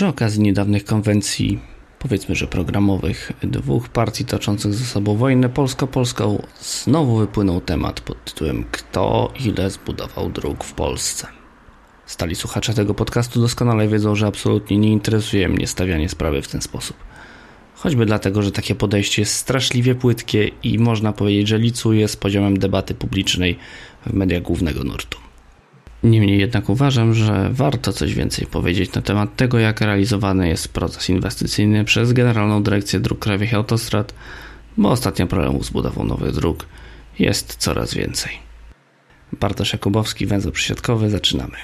Przy okazji niedawnych konwencji, powiedzmy, że programowych, dwóch partii toczących ze sobą wojnę polsko-polską, znowu wypłynął temat pod tytułem Kto ile zbudował dróg w Polsce. Stali słuchacze tego podcastu doskonale wiedzą, że absolutnie nie interesuje mnie stawianie sprawy w ten sposób. Choćby dlatego, że takie podejście jest straszliwie płytkie i można powiedzieć, że licuje z poziomem debaty publicznej w mediach głównego nurtu. Niemniej jednak uważam, że warto coś więcej powiedzieć na temat tego, jak realizowany jest proces inwestycyjny przez Generalną Dyrekcję Dróg Krajowych i Autostrad, bo ostatnio problemów z budową nowych dróg jest coraz więcej. Bartosz Jakubowski, węzeł przysiadkowy, zaczynamy.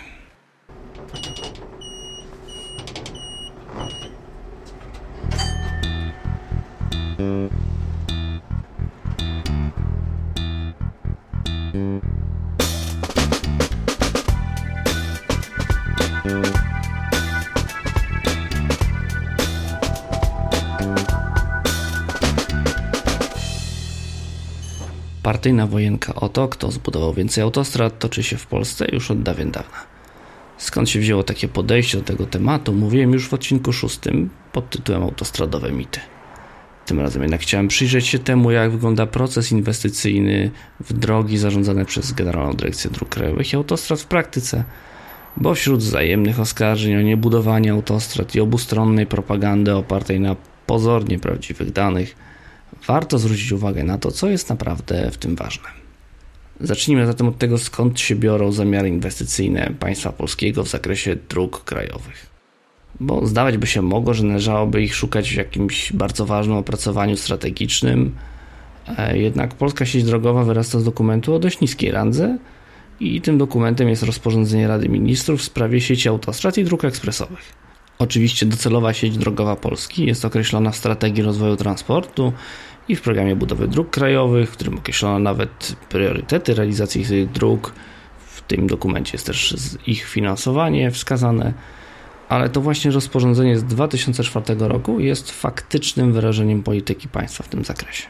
Partyjna wojenka o to, kto zbudował więcej autostrad, toczy się w Polsce już od dawien dawna. Skąd się wzięło takie podejście do tego tematu, mówiłem już w odcinku szóstym pod tytułem Autostradowe mity. Tym razem jednak chciałem przyjrzeć się temu, jak wygląda proces inwestycyjny w drogi zarządzane przez Generalną Dyrekcję Dróg Krajowych i Autostrad w praktyce, bo wśród wzajemnych oskarżeń o niebudowanie autostrad i obustronnej propagandy opartej na pozornie prawdziwych danych, warto zwrócić uwagę na to, co jest naprawdę w tym ważne. Zacznijmy zatem od tego, skąd się biorą zamiary inwestycyjne państwa polskiego w zakresie dróg krajowych. Bo zdawać by się mogło, że należałoby ich szukać w jakimś bardzo ważnym opracowaniu strategicznym, e, jednak polska sieć drogowa wyrasta z dokumentu o dość niskiej randze i tym dokumentem jest rozporządzenie Rady Ministrów w sprawie sieci autostrad i dróg ekspresowych. Oczywiście docelowa sieć drogowa Polski jest określona w strategii rozwoju transportu i w programie budowy dróg krajowych, w którym określono nawet priorytety realizacji tych dróg. W tym dokumencie jest też ich finansowanie wskazane, ale to właśnie rozporządzenie z 2004 roku jest faktycznym wyrażeniem polityki państwa w tym zakresie.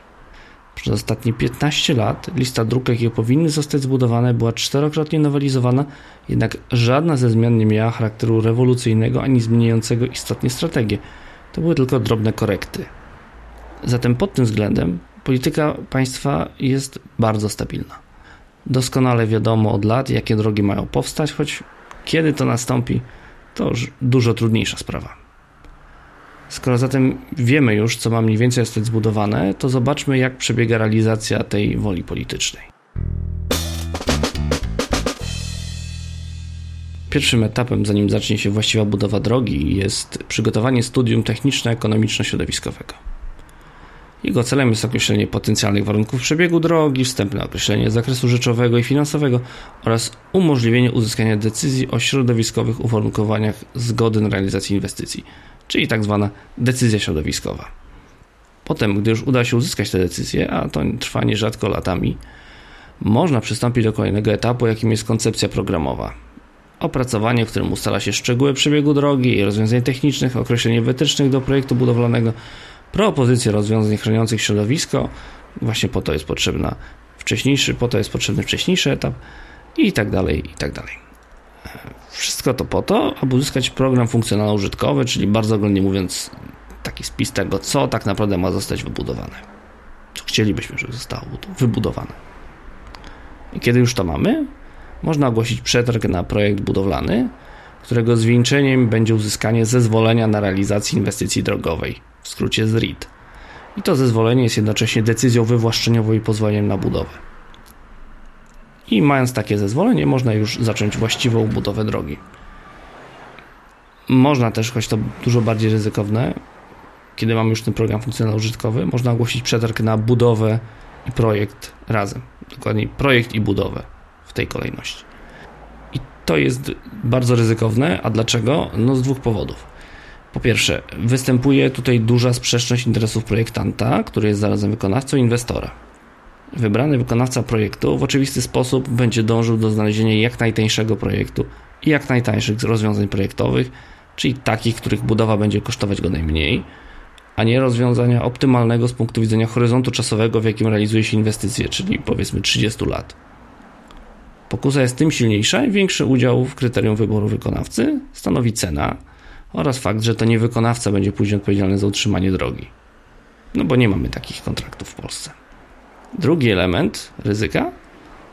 Przez ostatnie 15 lat lista dróg, jakie powinny zostać zbudowane, była czterokrotnie nowelizowana, jednak żadna ze zmian nie miała charakteru rewolucyjnego ani zmieniającego istotnie strategię. To były tylko drobne korekty. Zatem pod tym względem polityka państwa jest bardzo stabilna. Doskonale wiadomo od lat, jakie drogi mają powstać, choć kiedy to nastąpi, to już dużo trudniejsza sprawa. Skoro zatem wiemy już, co ma mniej więcej zostać zbudowane, to zobaczmy, jak przebiega realizacja tej woli politycznej. Pierwszym etapem, zanim zacznie się właściwa budowa drogi, jest przygotowanie studium techniczno-ekonomiczno-środowiskowego. Jego celem jest określenie potencjalnych warunków przebiegu drogi, wstępne określenie zakresu rzeczowego i finansowego oraz umożliwienie uzyskania decyzji o środowiskowych uwarunkowaniach zgody na realizację inwestycji, czyli tak zwana decyzja środowiskowa. Potem, gdy już uda się uzyskać te decyzje, a to trwa nierzadko latami, można przystąpić do kolejnego etapu, jakim jest koncepcja programowa. Opracowanie, w którym ustala się szczegóły przebiegu drogi i rozwiązań technicznych, określenie wytycznych do projektu budowlanego, propozycje rozwiązań chroniących środowisko, właśnie po to jest potrzebna wcześniejszy, po to jest potrzebny wcześniejszy etap i tak dalej, i tak dalej. Wszystko to po to, aby uzyskać program funkcjonalno-użytkowy, czyli bardzo ogólnie mówiąc, taki spis tego, co tak naprawdę ma zostać wybudowane. Co chcielibyśmy, żeby zostało wybudowane. I kiedy już to mamy, można ogłosić przetarg na projekt budowlany, którego zwieńczeniem będzie uzyskanie zezwolenia na realizację inwestycji drogowej, w skrócie ZRID. I to zezwolenie jest jednocześnie decyzją wywłaszczeniową i pozwoleniem na budowę i mając takie zezwolenie, można już zacząć właściwą budowę drogi. Można też, choć to dużo bardziej ryzykowne, kiedy mamy już ten program funkcjonalno-użytkowy, można ogłosić przetarg na budowę i projekt razem. Dokładniej projekt i budowę w tej kolejności. I to jest bardzo ryzykowne. A dlaczego? No z dwóch powodów. Po pierwsze, występuje tutaj duża sprzeczność interesów projektanta, który jest zarazem wykonawcą inwestora. Wybrany wykonawca projektu w oczywisty sposób będzie dążył do znalezienia jak najtańszego projektu i jak najtańszych rozwiązań projektowych, czyli takich, których budowa będzie kosztować go najmniej, a nie rozwiązania optymalnego z punktu widzenia horyzontu czasowego, w jakim realizuje się inwestycje, czyli powiedzmy 30 lat. Pokusa jest tym silniejsza, im większy udział w kryterium wyboru wykonawcy stanowi cena oraz fakt, że to nie wykonawca będzie później odpowiedzialny za utrzymanie drogi. No bo nie mamy takich kontraktów w Polsce. Drugi element ryzyka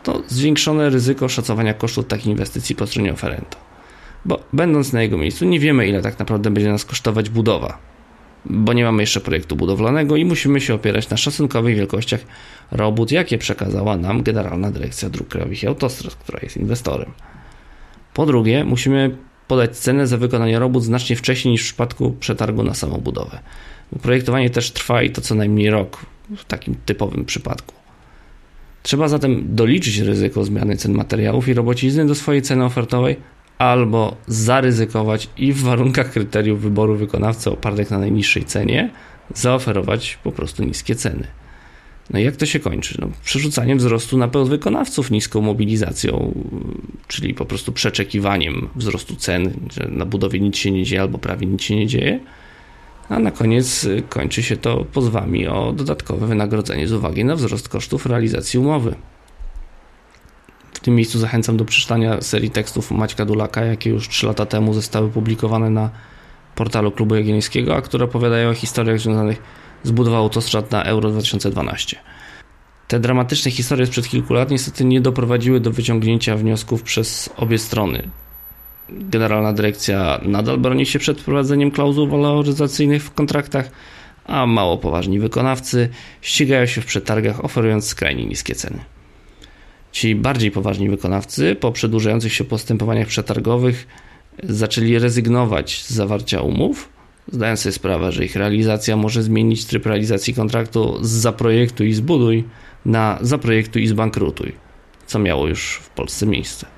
to zwiększone ryzyko szacowania kosztów takich inwestycji po stronie oferenta. Bo będąc na jego miejscu, nie wiemy, ile tak naprawdę będzie nas kosztować budowa, bo nie mamy jeszcze projektu budowlanego i musimy się opierać na szacunkowych wielkościach robót, jakie przekazała nam Generalna Dyrekcja Dróg Krajowych i Autostrad, która jest inwestorem. Po drugie, musimy podać cenę za wykonanie robót znacznie wcześniej niż w przypadku przetargu na samą budowę. Projektowanie też trwa i to co najmniej rok w takim typowym przypadku. Trzeba zatem doliczyć ryzyko zmiany cen materiałów i robocizny do swojej ceny ofertowej, albo zaryzykować i w warunkach kryteriów wyboru wykonawcy opartych na najniższej cenie zaoferować po prostu niskie ceny. No i jak to się kończy? No, przerzucaniem wzrostu na wykonawców niską mobilizacją, czyli po prostu przeczekiwaniem wzrostu cen, że na budowie nic się nie dzieje albo prawie nic się nie dzieje, a na koniec kończy się to pozwami o dodatkowe wynagrodzenie z uwagi na wzrost kosztów realizacji umowy. W tym miejscu zachęcam do przeczytania serii tekstów Maćka Dulaka, jakie już 3 lata temu zostały publikowane na portalu Klubu Jagiellońskiego, a które opowiadają o historiach związanych z budową autostrad na Euro 2012. Te dramatyczne historie sprzed kilku lat niestety nie doprowadziły do wyciągnięcia wniosków przez obie strony. Generalna dyrekcja nadal broni się przed wprowadzeniem klauzul waloryzacyjnych w kontraktach, a mało poważni wykonawcy ścigają się w przetargach, oferując skrajnie niskie ceny. Ci bardziej poważni wykonawcy po przedłużających się postępowaniach przetargowych zaczęli rezygnować z zawarcia umów, zdając sobie sprawę, że ich realizacja może zmienić tryb realizacji kontraktu z zaprojektuj i zbuduj na zaprojektuj i zbankrutuj, co miało już w Polsce miejsce.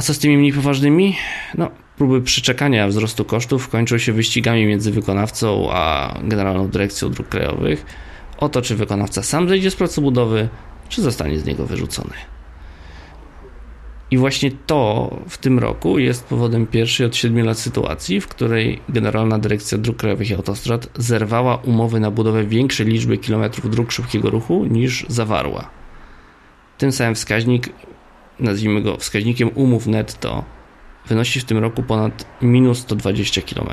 A co z tymi mniej poważnymi? No, próby przyczekania wzrostu kosztów kończą się wyścigami między wykonawcą a Generalną Dyrekcją Dróg Krajowych o to, czy wykonawca sam zejdzie z placu budowy, czy zostanie z niego wyrzucony. I właśnie to w tym roku jest powodem pierwszej od 7 lat sytuacji, w której Generalna Dyrekcja Dróg Krajowych i Autostrad zerwała umowy na budowę większej liczby kilometrów dróg szybkiego ruchu niż zawarła. Tym samym wskaźnik, nazwijmy go wskaźnikiem umów netto, wynosi w tym roku ponad minus 120 km.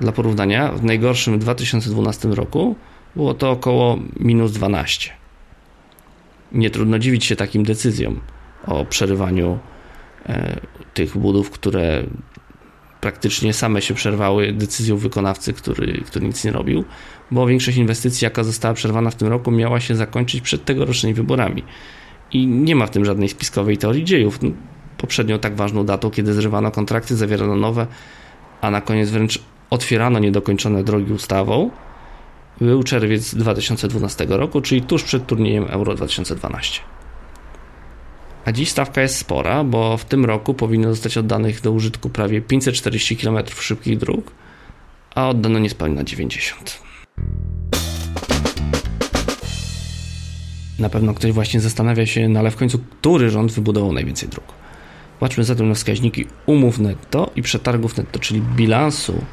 Dla porównania, w najgorszym 2012 roku było to około minus 12. Nie trudno dziwić się takim decyzjom o przerywaniu e, tych budów, które praktycznie same się przerwały decyzją wykonawcy, który, który nic nie robił, bo większość inwestycji, jaka została przerwana w tym roku, miała się zakończyć przed tegorocznymi wyborami. I nie ma w tym żadnej spiskowej teorii dziejów. No, poprzednią tak ważną datą, kiedy zrywano kontrakty, zawierano nowe, a na koniec wręcz otwierano niedokończone drogi ustawą, był czerwiec 2012 roku, czyli tuż przed turniejem Euro 2012. A dziś stawka jest spora, bo w tym roku powinno zostać oddanych do użytku prawie 540 km szybkich dróg, a oddano niespełna 90. Na pewno ktoś właśnie zastanawia się, no ale w końcu, który rząd wybudował najwięcej dróg. Patrzmy zatem na wskaźniki umów netto i przetargów netto, czyli bilansu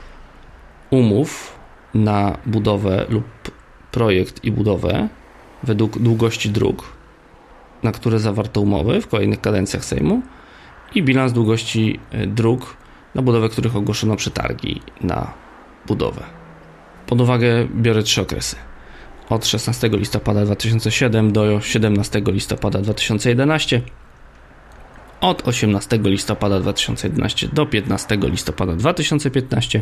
umów na budowę lub projekt i budowę według długości dróg na które zawarto umowy w kolejnych kadencjach Sejmu i bilans długości e, dróg, na budowę których ogłoszono przetargi na budowę. Pod uwagę biorę trzy okresy. Od 16 listopada 2007 do 17 listopada 2011, od 18 listopada 2011 do 15 listopada 2015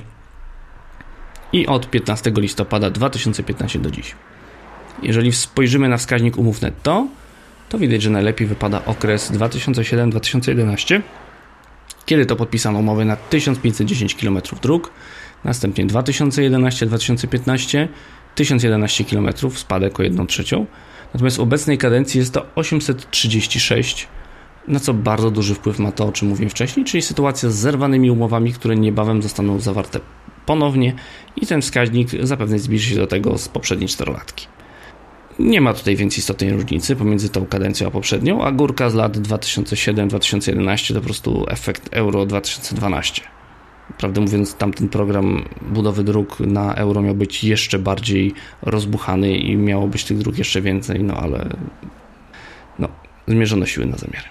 i od 15 listopada 2015 do dziś. Jeżeli spojrzymy na wskaźnik umów netto, to widać, że najlepiej wypada okres 2007-2011, kiedy to podpisano umowy na 1510 km dróg, następnie 2011-2015 1011 km, spadek o 1 trzecią, natomiast w obecnej kadencji jest to 836 na co bardzo duży wpływ ma to, o czym mówiłem wcześniej, czyli sytuacja z zerwanymi umowami, które niebawem zostaną zawarte ponownie i ten wskaźnik zapewne zbliży się do tego z poprzedniej czterolatki. Nie ma tutaj więc istotnej różnicy pomiędzy tą kadencją a poprzednią, a górka z lat 2007-2011 to po prostu efekt Euro 2012. Prawdę mówiąc, tamten program budowy dróg na euro miał być jeszcze bardziej rozbuchany i miało być tych dróg jeszcze więcej, no ale no, zmierzono siły na zamiary.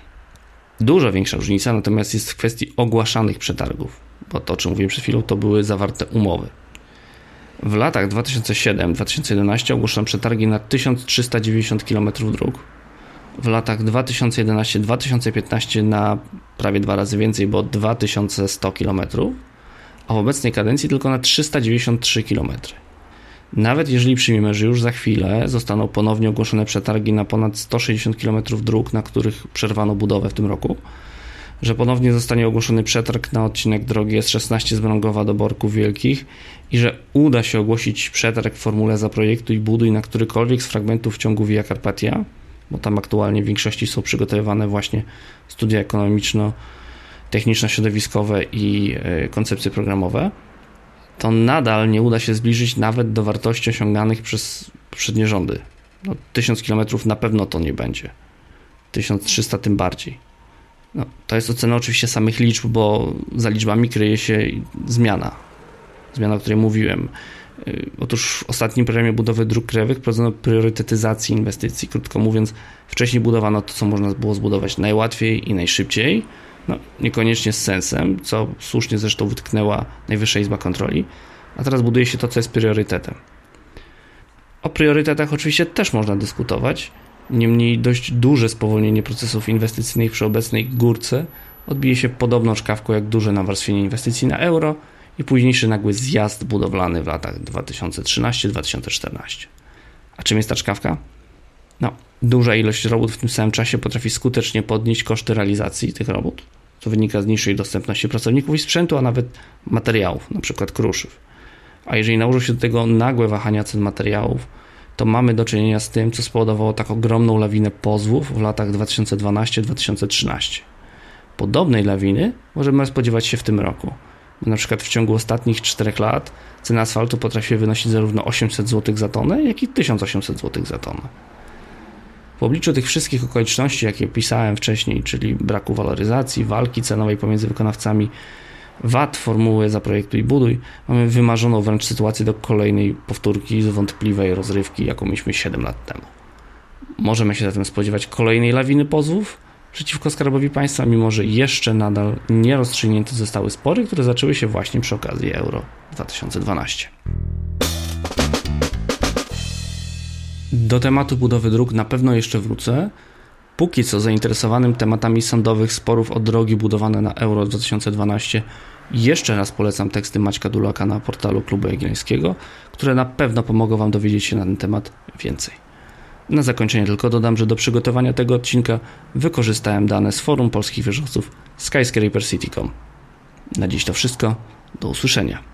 Dużo większa różnica natomiast jest w kwestii ogłaszanych przetargów, bo to, o czym mówiłem przed chwilą, to były zawarte umowy. W latach 2007-2011 ogłoszono przetargi na 1390 km dróg. W latach 2011-2015 na prawie dwa razy więcej, bo 2100 km, a w obecnej kadencji tylko na 393 km. Nawet jeżeli przyjmiemy, że już za chwilę zostaną ponownie ogłoszone przetargi na ponad 160 km dróg, na których przerwano budowę w tym roku, że ponownie zostanie ogłoszony przetarg na odcinek drogi S16 z Brągowa do Borków Wielkich i że uda się ogłosić przetarg w formule zaprojektuj buduj na którykolwiek z fragmentów w ciągu Via Carpatia, bo tam aktualnie w większości są przygotowywane właśnie studia ekonomiczno-techniczno-środowiskowe i e, koncepcje programowe, to nadal nie uda się zbliżyć nawet do wartości osiąganych przez poprzednie rządy. No, 1000 km na pewno to nie będzie. 1300 tym bardziej. No, to jest ocena oczywiście samych liczb, bo za liczbami kryje się zmiana. Zmiana, o której mówiłem. Y, otóż w ostatnim programie budowy dróg krajowych prowadzono priorytetyzację inwestycji. Krótko mówiąc, wcześniej budowano to, co można było zbudować najłatwiej i najszybciej, no, niekoniecznie z sensem, co słusznie zresztą wytknęła Najwyższa Izba Kontroli, a teraz buduje się to, co jest priorytetem. O priorytetach oczywiście też można dyskutować, niemniej dość duże spowolnienie procesów inwestycyjnych przy obecnej górce odbije się podobną szkawką jak duże nawarstwienie inwestycji na euro i późniejszy nagły zjazd budowlany w latach 2013-2014. A czym jest ta szkawka? No, duża ilość robót w tym samym czasie potrafi skutecznie podnieść koszty realizacji tych robót, co wynika z niższej dostępności pracowników i sprzętu, a nawet materiałów, np. kruszyw. A jeżeli nałożą się do tego nagłe wahania cen materiałów, to mamy do czynienia z tym, co spowodowało tak ogromną lawinę pozwów w latach 2012-2013. Podobnej lawiny możemy spodziewać się w tym roku. Na przykład w ciągu ostatnich 4 lat cena asfaltu potrafi wynosić zarówno 800 zł za tonę, jak i 1800 zł za tonę. W obliczu tych wszystkich okoliczności, jakie pisałem wcześniej, czyli braku waloryzacji, walki cenowej pomiędzy wykonawcami, VAT formuły i buduj, mamy wymarzoną wręcz sytuację do kolejnej powtórki z wątpliwej rozrywki, jaką mieliśmy 7 lat temu. Możemy się zatem spodziewać kolejnej lawiny pozwów przeciwko Skarbowi Państwa, mimo że jeszcze nadal nie rozstrzygnięte zostały spory, które zaczęły się właśnie przy okazji Euro 2012. Do tematu budowy dróg na pewno jeszcze wrócę. Póki co zainteresowanym tematami sądowych sporów o drogi budowane na Euro 2012 jeszcze raz polecam teksty Maćka Dulaka na portalu Klubu Jagiellońskiego, które na pewno pomogą Wam dowiedzieć się na ten temat więcej. Na zakończenie tylko dodam, że do przygotowania tego odcinka wykorzystałem dane z forum polskich wieżowców skyscrapercity.com. Na dziś to wszystko. Do usłyszenia.